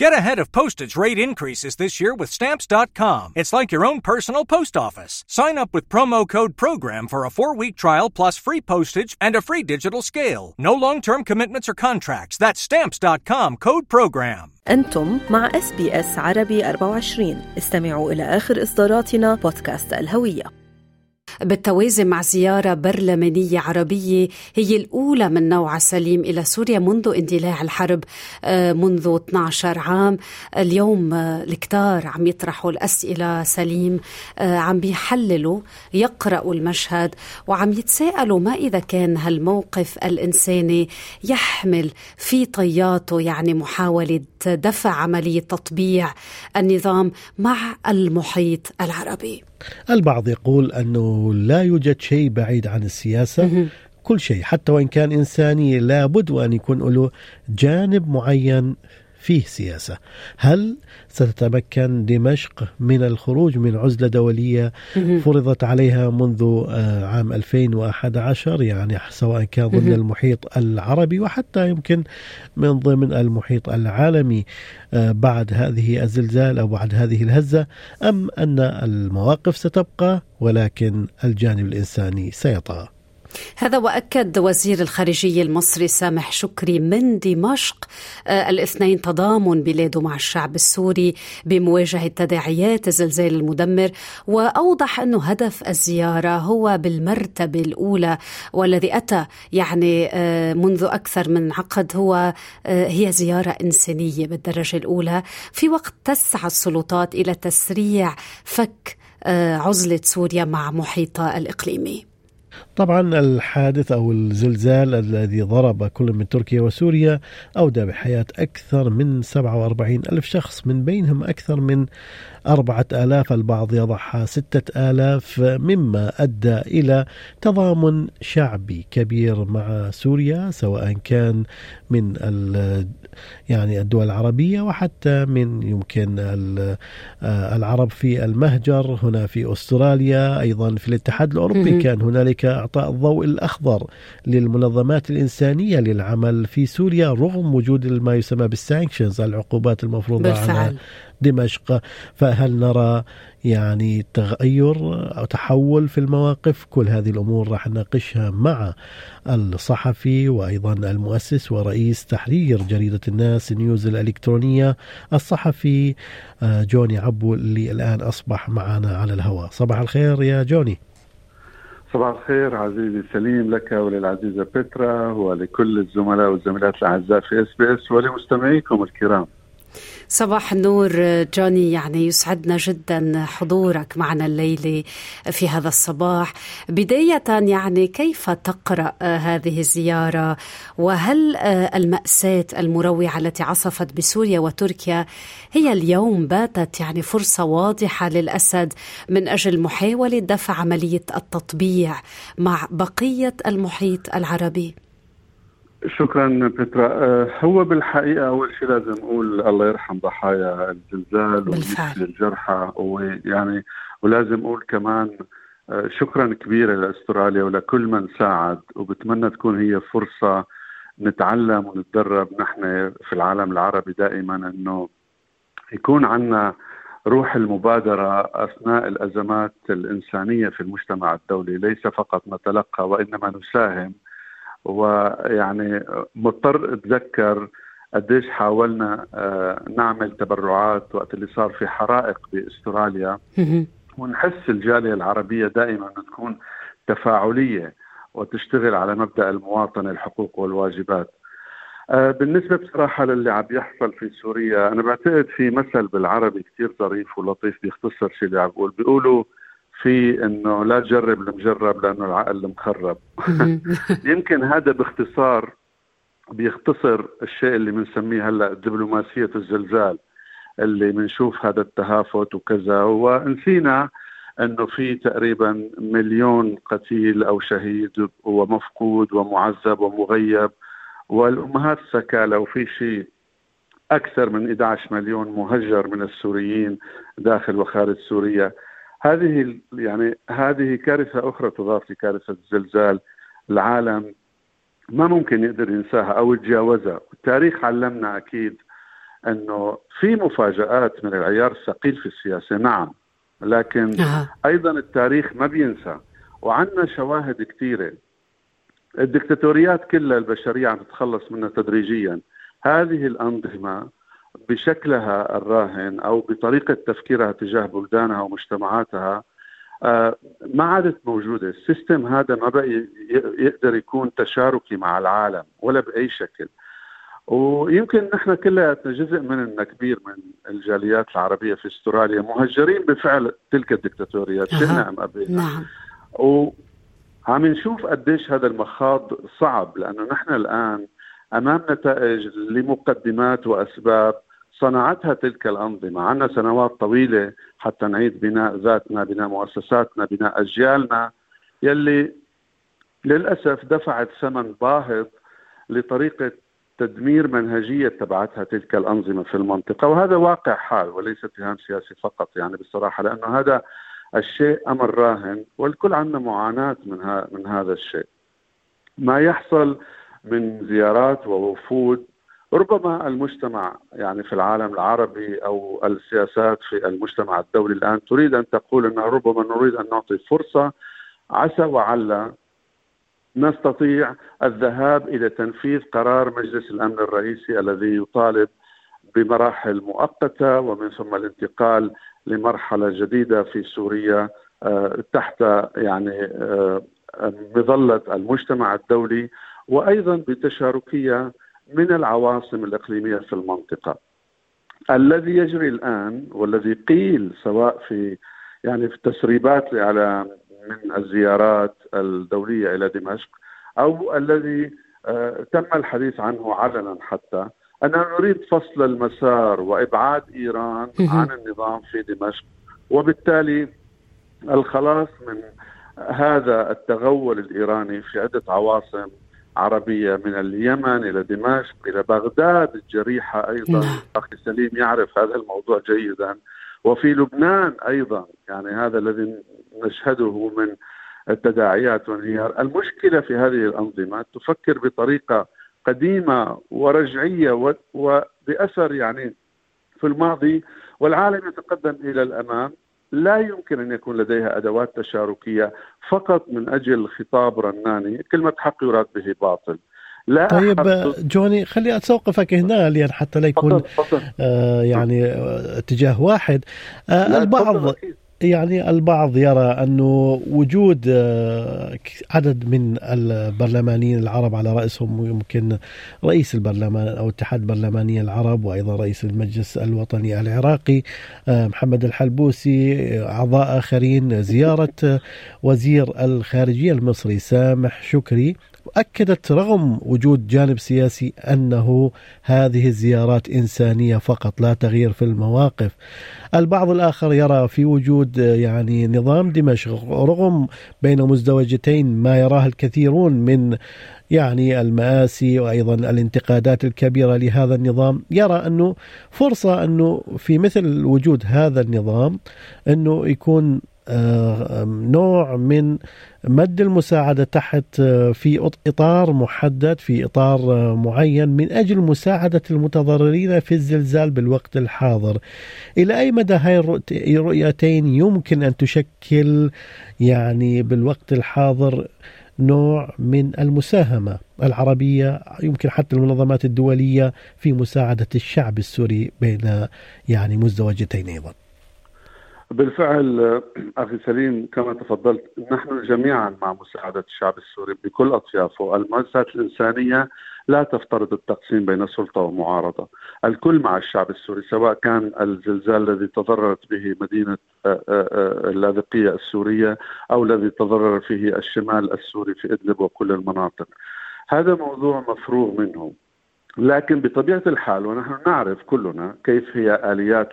Get ahead of postage rate increases this year with Stamps.com. It's like your own personal post office. Sign up with promo code PROGRAM for a four week trial plus free postage and a free digital scale. No long term commitments or contracts. That's Stamps.com code PROGRAM. أنتم مع اس بي اس عربي 24 استمعوا إلى آخر إصداراتنا بودكاست الهوية بالتوازي مع زيارة برلمانية عربية هي الأولى من نوعها سليم إلى سوريا منذ اندلاع الحرب آه، منذ 12 عام. اليوم آه، الكتار عم يطرحوا الأسئلة سليم آه، عم بيحللوا يقرأوا المشهد وعم يتساءلوا ما إذا كان هالموقف الإنساني يحمل في طياته يعني محاولة دفع عملية تطبيع النظام مع المحيط العربي. البعض يقول أنه لا يوجد شيء بعيد عن السياسة. كل شيء حتى وإن كان إنساني لابد وأن يكون له جانب معين فيه سياسة. هل ستتمكن دمشق من الخروج من عزلة دولية فرضت عليها منذ آه، عام 2011 يعني سواء كان ضمن المحيط العربي وحتى يمكن من ضمن المحيط العالمي آه، بعد هذه الزلزال أو بعد هذه الهزة أم أن المواقف ستبقى ولكن الجانب الإنساني سيطغى. هذا وأكد وزير الخارجية المصري سامح شكري من دمشق آه الاثنين تضامن بلاده مع الشعب السوري بمواجهة تداعيات الزلزال المدمر وأوضح انه هدف الزيارة هو بالمرتبة الأولى والذي أتى يعني آه منذ أكثر من عقد هو آه هي زيارة إنسانية بالدرجة الأولى. في وقت تسعى السلطات إلى تسريع فك عزلة سوريا مع محيطها الإقليمي. طبعا الحادث أو الزلزال الذي ضرب كل من تركيا وسوريا أودى بحياة أكثر من 47 ألف شخص من بينهم أكثر من أربعة آلاف البعض يضعها ستة آلاف مما أدى إلى تضامن شعبي كبير مع سوريا سواء كان من يعني الدول العربية وحتى من يمكن آه، العرب في المهجر هنا في أستراليا أيضا في الاتحاد الأوروبي كان هنالك إعطاء الضوء الأخضر للمنظمات الإنسانية للعمل في سوريا رغم وجود ما يسمى بال sanctions العقوبات المفروضة بالفعل. على دمشق فهل نرى يعني تغير أو تحول في المواقف؟ كل هذه الأمور راح نناقشها مع الصحفي وأيضا المؤسس ورئيس تحرير جريدة الناس نيوز الإلكترونية الصحفي آه، جوني عبو اللي الآن أصبح معنا على الهواء. صباح الخير يا جوني. صباح الخير عزيزي سليم لك وللعزيزة بترا ولكل الزملاء والزميلات الأعزاء في SBS ولمستمعيكم الكرام. صباح النور جوني يعني يسعدنا جدا حضورك معنا الليلة في هذا الصباح. بداية يعني كيف تقرأ هذه الزيارة؟ وهل المأساة المروعة التي عصفت بسوريا وتركيا هي اليوم باتت يعني فرصة واضحة للأسد من أجل محاولة دفع عملية التطبيع مع بقية المحيط العربي؟ شكرا بترا آه، هو بالحقيقة أول شيء لازم أقول الله يرحم ضحايا الزلزال ويشفي الجرحى ويعني ولازم أقول كمان آه، شكرا كبيرا لأستراليا ولكل من ساعد وبتمنى تكون هي فرصة نتعلم ونتدرب. نحن في العالم العربي دائما إنه يكون عندنا روح المبادرة أثناء الأزمات الإنسانية في المجتمع الدولي ليس فقط نتلقى وإنما نساهم ويعني مضطر أتذكر قديش حاولنا آه، نعمل تبرعات وقت اللي صار في حرائق بأستراليا. ونحس الجالية العربية دائما تكون تفاعلية وتشتغل على مبدأ المواطنة الحقوق والواجبات. آه، بالنسبة بصراحة للي عم يحصل في سوريا أنا بعتقد في مثل بالعربي كثير ظريف ولطيف بيختصر شيء اللي عم بقول. بيقولوا في إنه لا تجرب المجرب لأنه العقل مخرب يمكن هذا باختصار بيختصر الشيء اللي بنسميه هلأ دبلوماسية الزلزال اللي بنشوف هذا التهافت وكذا. ونسينا إنه في تقريبا مليون قتيل أو شهيد ومفقود ومعذب ومغيب والأمهات سكالى وفي شيء أكثر من 11 مليون مهجر من السوريين داخل وخارج سوريا. هذه يعني هذه كارثة أخرى تضاف لكارثة الزلزال. العالم ما ممكن يقدر ينساها أو يتجاوزها، التاريخ علمنا أكيد أنه في مفاجآت من العيار الثقيل في السياسة نعم. لكن أيضا التاريخ ما بينسى. وعندنا شواهد كثيرة. الدكتاتوريات كلها البشرية عم تتخلص منها تدريجيا. هذه الأنظمة بشكلها الراهن أو بطريقة تفكيرها تجاه بلدانها ومجتمعاتها آه، ما عادت موجودة، ال system هذا ما بقى يقدر يكون تشاركي مع العالم ولا بأي شكل. ويمكن نحن كلياتنا جزء مننا كبير من الجاليات العربية في أستراليا مهجرين بفعل تلك الدكتاتوريات شئنا ام ابينا نعم. وعم نشوف قديش هذا المخاض صعب لأنه نحن الآن أمام نتائج لمقدمات وأسباب صنعتها تلك الأنظمة، عندنا سنوات طويلة حتى نعيد بناء ذاتنا، بناء مؤسساتنا، بناء أجيالنا يلي للأسف دفعت ثمن باهظ لطريقة تدمير منهجية تبعتها تلك الأنظمة في المنطقة. وهذا واقع حال وليس اتهام سياسي فقط يعني بصراحة لأنه هذا الشيء أمر راهن والكل عندنا معاناة من, من هذا الشيء. ما يحصل من زيارات ووفود ربما المجتمع يعني في العالم العربي أو السياسات في المجتمع الدولي الآن تريد أن تقول أن ربما نريد أن نعطي فرصة عسى وعل نستطيع الذهاب إلى تنفيذ قرار مجلس الأمن الرئيسي الذي يطالب بمراحل مؤقتة ومن ثم الانتقال لمرحلة جديدة في سوريا آه، تحت يعني آه، مظلة المجتمع الدولي وأيضا بتشاركية من العواصم الإقليمية في المنطقة. الذي يجري الآن والذي قيل سواء في يعني في التسريبات الاعلام من الزيارات الدولية إلى دمشق أو الذي آه، تم الحديث عنه علنا حتى اننا نريد فصل المسار وإبعاد إيران عن النظام في دمشق وبالتالي الخلاص من هذا التغول الإيراني في عدة عواصم عربية من اليمن إلى دمشق إلى بغداد الجريحة أيضا. نعم. أخي سليم يعرف هذا الموضوع جيدا. وفي لبنان أيضا يعني هذا الذي نشهده من التداعيات والانهيار. المشكلة في هذه الأنظمة تفكر بطريقة قديمة ورجعية وباثر يعني في الماضي والعالم يتقدم إلى الأمام. لا يمكن أن يكون لديها أدوات تشاركية فقط من أجل خطاب رناني، كلمة حق يراد به باطل. لا طيب جوني خلي استوقفك هنا لأن حتى لا يكون آه يعني اتجاه واحد. آه البعض يعني البعض يرى أنه وجود آه، عدد من البرلمانيين العرب على رأسهم يمكن رئيس البرلمان أو اتحاد برلماني العرب وأيضا رئيس المجلس الوطني العراقي آه، محمد الحلبوسي أعضاء آخرين زيارة وزير الخارجية المصري سامح شكري. أكدت رغم وجود جانب سياسي أنه هذه الزيارات إنسانية فقط لا تغيير في المواقف. البعض الآخر يرى في وجود يعني نظام دمشق رغم بين مزدوجتين ما يراه الكثيرون من يعني المآسي وأيضا الانتقادات الكبيرة لهذا النظام. يرى أنه فرصة أنه في مثل وجود هذا النظام أنه يكون نوع من مد المساعدة تحت آه، في إطار محدد في إطار آه، معين من أجل مساعدة المتضررين في الزلزال بالوقت الحاضر. إلى أي مدى هاي الرؤيتين يمكن أن تشكل يعني بالوقت الحاضر نوع من المساهمة؟ العربية يمكن حتى المنظمات الدولية في مساعدة الشعب السوري بين يعني مزدوجتين أيضا. بالفعل أخي سليم كما تفضلت نحن جميعا مع مساعدة الشعب السوري بكل أطيافه، المؤسسات الإنسانية لا تفترض التقسيم بين سلطة ومعارضة، الكل مع الشعب السوري سواء كان الزلزال الذي تضررت به مدينة آه، آه، آه، اللاذقية السورية أو الذي تضرر فيه الشمال السوري في إدلب وكل المناطق. هذا موضوع مفروغ منه. لكن بطبيعة الحال ونحن نعرف كلنا كيف هي آليات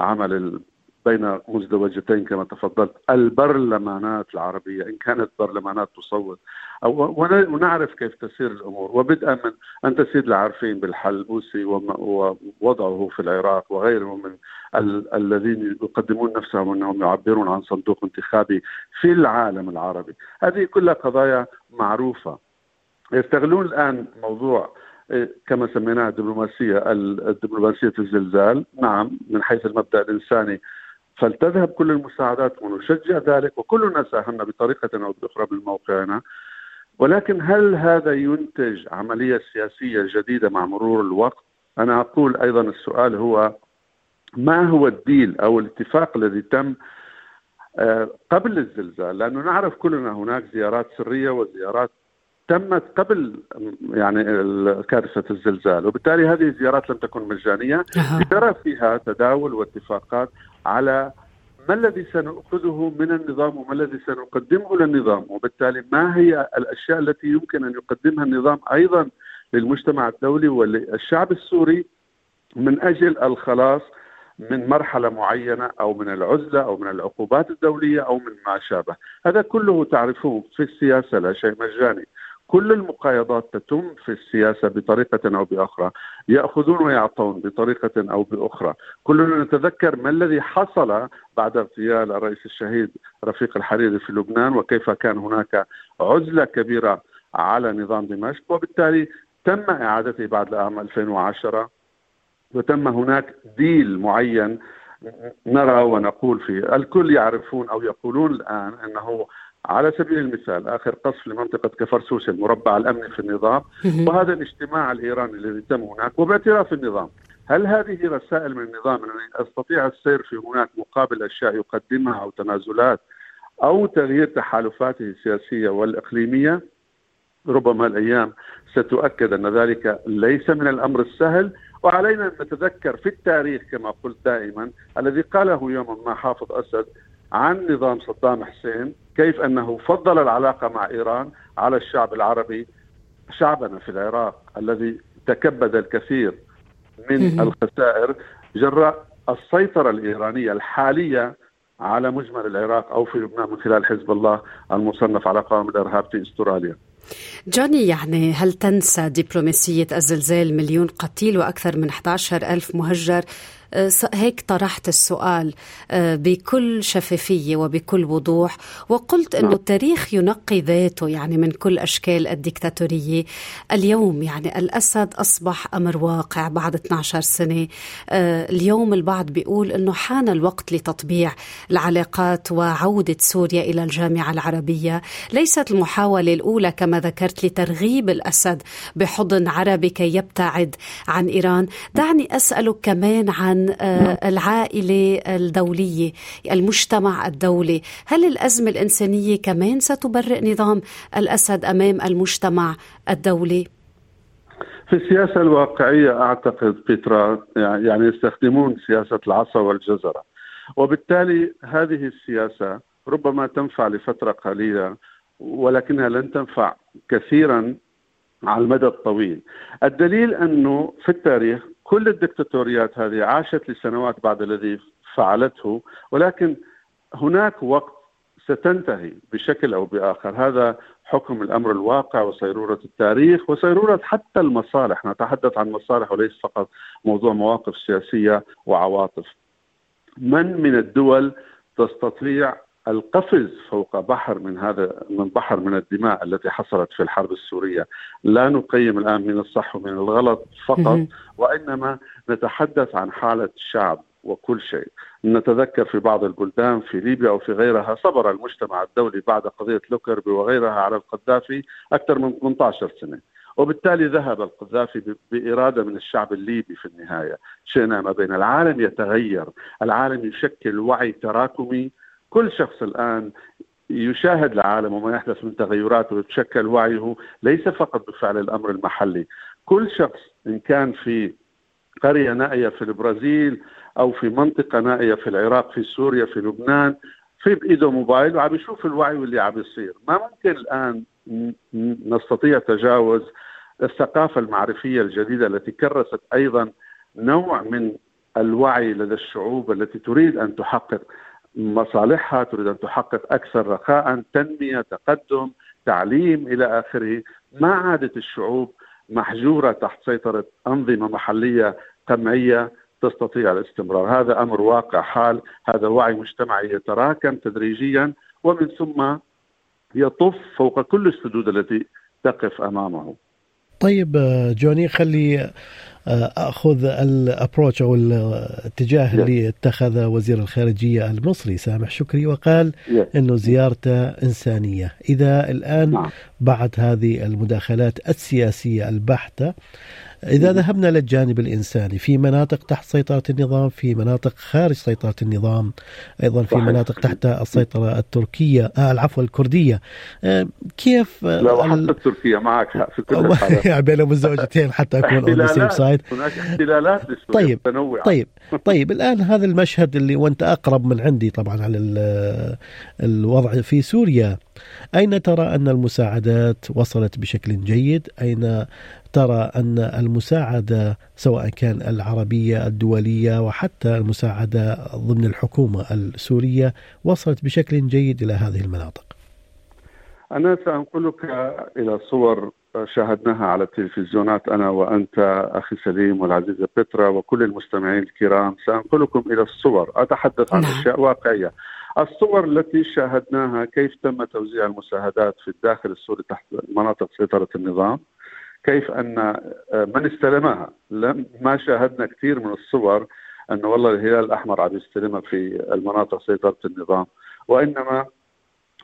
عمل بين مزدوجتين كما تفضلت. البرلمانات العربية إن كانت برلمانات تصوت أو ونعرف كيف تسير الأمور. وبدءا من أنت سيد العارفين بالحلبوسي ووضعه في العراق وغيره من ال- الذين يقدمون نفسهم أنهم يعبرون عن صندوق انتخابي في العالم العربي. هذه كلها قضايا معروفة. يستغلون الآن موضوع كما سميناها الدبلوماسيه الدبلوماسيه الزلزال. نعم من حيث المبدأ الإنساني فلتذهب كل المساعدات ونشجع ذلك وكلنا ساهمنا بطريقة أو بأخرى بالموقعنا. ولكن هل هذا ينتج عملية سياسية جديدة مع مرور الوقت؟ أنا أقول أيضا السؤال هو ما هو الديل أو الاتفاق الذي تم آه، قبل الزلزال؟ لأنه نعرف كلنا هناك زيارات سرية وزيارات تمت قبل يعني كارثة الزلزال وبالتالي هذه الزيارات لم تكن مجانية. ترى فيها تداول واتفاقات. على ما الذي سنأخذه من النظام وما الذي سنقدمه للنظام. وبالتالي ما هي الأشياء التي يمكن أن يقدمها النظام أيضا للمجتمع الدولي وللشعب السوري من أجل الخلاص من مرحلة معينة أو من العزلة أو من العقوبات الدولية أو من ما شابه. هذا كله تعرفوه في السياسة لا شيء مجاني. كل المقايضات تتم في السياسة بطريقة أو بأخرى. يأخذون ويعطون بطريقة أو بأخرى. كلنا نتذكر ما الذي حصل بعد اغتيال الرئيس الشهيد رفيق الحريري في لبنان وكيف كان هناك عزلة كبيرة على نظام دمشق. وبالتالي تم إعادته بعد العام 2010 وتم هناك ديل معين نرى ونقول فيه. الكل يعرفون أو يقولون الآن أنه على سبيل المثال آخر قصف لمنطقة كفرسوس المربع الامني في النظام وهذا الاجتماع الإيراني الذي تم هناك وباعتراف النظام. هل هذه رسائل من النظام انني استطيع السير في هناك مقابل أشياء يقدمها أو تنازلات أو تغيير تحالفاته السياسية والإقليمية؟ ربما الأيام ستؤكد أن ذلك ليس من الأمر السهل وعلينا أن نتذكر في التاريخ كما قلت دائما الذي قاله يوما ما حافظ أسد عن نظام صدام حسين كيف أنه فضل العلاقة مع إيران على الشعب العربي شعبنا في العراق الذي تكبد الكثير من الخسائر جراء السيطرة الإيرانية الحالية على مجمل العراق أو في لبنان من خلال حزب الله المصنف على قوام الإرهاب في استراليا. جوني يعني هل تنسى دبلوماسية الزلزال مليون قتيل وأكثر من 11 ألف مهجر هيك طرحت السؤال آه، بكل شفافية وبكل وضوح وقلت أنه نعم. التاريخ ينقي ذاته يعني من كل أشكال الدكتاتورية. اليوم يعني الأسد أصبح أمر واقع بعد 12 سنة. آه، اليوم البعض بيقول أنه حان الوقت لتطبيع العلاقات وعودة سوريا إلى الجامعة العربية. ليست المحاولة الأولى كما ذكرت لترغيب الأسد بحضن عربي كي يبتعد عن إيران. دعني أسألك كمان عن آه، العائلة الدولية المجتمع الدولي. هل الأزمة الإنسانية كمان ستبرئ نظام الأسد أمام المجتمع الدولي؟ في السياسة الواقعية أعتقد بيترا يعني يستخدمون سياسة العصا والجزرة. وبالتالي هذه السياسة ربما تنفع لفترة قليلة ولكنها لن تنفع كثيرا على المدى الطويل. الدليل أنه في التاريخ كل الدكتاتوريات هذه عاشت لسنوات بعد الذي فعلته ولكن هناك وقت ستنتهي بشكل أو بآخر. هذا حكم الأمر الواقع وصيرورة التاريخ وصيرورة حتى المصالح. نتحدث عن مصالح وليس فقط موضوع مواقف سياسية وعواطف. من من الدول تستطيع القفز فوق بحر من هذا من بحر من الدماء التي حصلت في الحرب السورية، لا نقيم الآن من الصح ومن الغلط فقط وإنما نتحدث عن حالة الشعب وكل شيء. نتذكر في بعض البلدان في ليبيا أو في غيرها صبر المجتمع الدولي بعد قضية لوكربي وغيرها على القذافي أكثر من 18 سنة. وبالتالي ذهب القذافي بإرادة من الشعب الليبي في النهاية. شئنا ما بين العالم يتغير. العالم يشكل وعي تراكمي كل شخص الآن يشاهد العالم وما يحدث من تغيرات ويتشكل وعيه ليس فقط بفعل الأمر المحلي. كل شخص إن كان في قرية نائية في البرازيل أو في منطقة نائية في العراق في سوريا في لبنان في بإيده موبايل وعم يشوف الوعي واللي عم يصير. ما ممكن الآن نستطيع تجاوز الثقافة المعرفية الجديدة التي كرست أيضا نوع من الوعي لدى الشعوب التي تريد أن تحقق مصالحها تريد أن تحقق أكثر رخاء تنمية تقدم تعليم إلى آخره. ما عادت الشعوب محجورة تحت سيطرة أنظمة محلية قمعية تستطيع الاستمرار؟ هذا أمر واقع حال هذا وعي مجتمعي يتراكم تدريجيا ومن ثم يطف فوق كل السدود التي تقف أمامه. طيب جوني خلي أخذ الأبروتش أو الاتجاه yeah. اللي اتخذ وزير الخارجية المصري سامح شكري وقال yeah. إنه زيارته إنسانية إذا الآن نعم. بعد هذه المداخلات السياسية البحتة إذا ذهبنا للجانب الإنساني في مناطق تحت سيطرة النظام في مناطق خارج سيطرة النظام أيضا في مناطق تحت السيطرة التركية آه العفو الكردية. آه كيف لا حتى التركية معك حق في كل الحالات. يعني بين المزدوجتين حتى أكون on safe side هناك احتلالات طيب متنوعة. طيب طيب الآن هذا المشهد اللي وأنت أقرب من عندي طبعا على الوضع في سوريا. أين ترى أن المساعدات وصلت بشكل جيد؟ أين ترى أن المساعدة سواء كان العربية الدولية وحتى المساعدة ضمن الحكومة السورية وصلت بشكل جيد إلى هذه المناطق؟ أنا سأنقلك إلى صور شاهدناها على التلفزيونات أنا وأنت أخي سليم والعزيزة بترا وكل المستمعين الكرام. سأنقلكم إلى الصور أتحدث عن نعم. أشياء واقعية. الصور التي شاهدناها كيف تم توزيع المساعدات في الداخل السوري تحت مناطق سيطرة النظام كيف أن آه، من استلمها. لم ما شاهدنا كثير من الصور انه والله الهلال الأحمر عم يستلمها في المناطق سيطرة النظام وإنما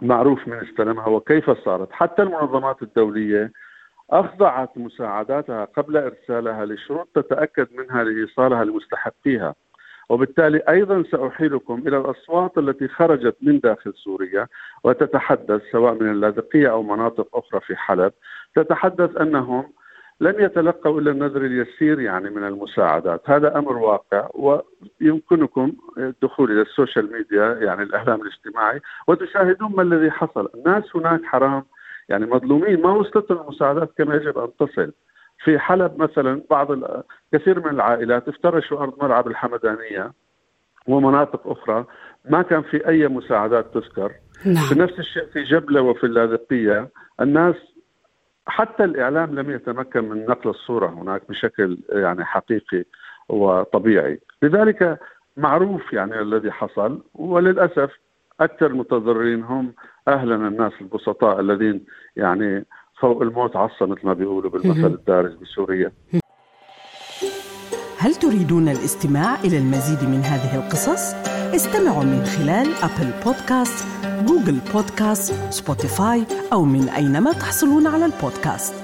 معروف من استلمها وكيف صارت. حتى المنظمات الدولية أخضعت مساعداتها قبل إرسالها لشروط تتأكد منها لإيصالها لمستحقيها. وبالتالي أيضا سأحيلكم إلى الأصوات التي خرجت من داخل سوريا وتتحدث سواء من اللاذقية أو مناطق أخرى في حلب. تتحدث أنهم لن يتلقوا إلا النذر اليسير يعني من المساعدات، هذا أمر واقع ويمكنكم الدخول إلى السوشيال ميديا يعني الإعلام الاجتماعي وتشاهدون ما الذي حصل، الناس هناك حرام يعني مظلومين ما وصلت المساعدات كما يجب أن تصل. في حلب مثلا بعض كثير من العائلات افترشوا أرض ملعب الحمدانية ومناطق أخرى. ما كان في أي مساعدات تذكر. نعم. في نفس الشيء في جبلة وفي اللاذقية الناس حتى الإعلام لم يتمكن من نقل الصورة هناك بشكل يعني حقيقي وطبيعي. لذلك معروف يعني الذي حصل وللأسف أكثر المتضررين هم أهلنا الناس البسطاء الذين يعني فوق الموت عصا مثل ما بيقولوا بالمثل الدارج بسوريا. هل تريدون الاستماع إلى المزيد من هذه القصص؟ استمعوا من خلال Apple Podcasts، Google Podcasts، Spotify أو من أينما تحصلون على البودكاست.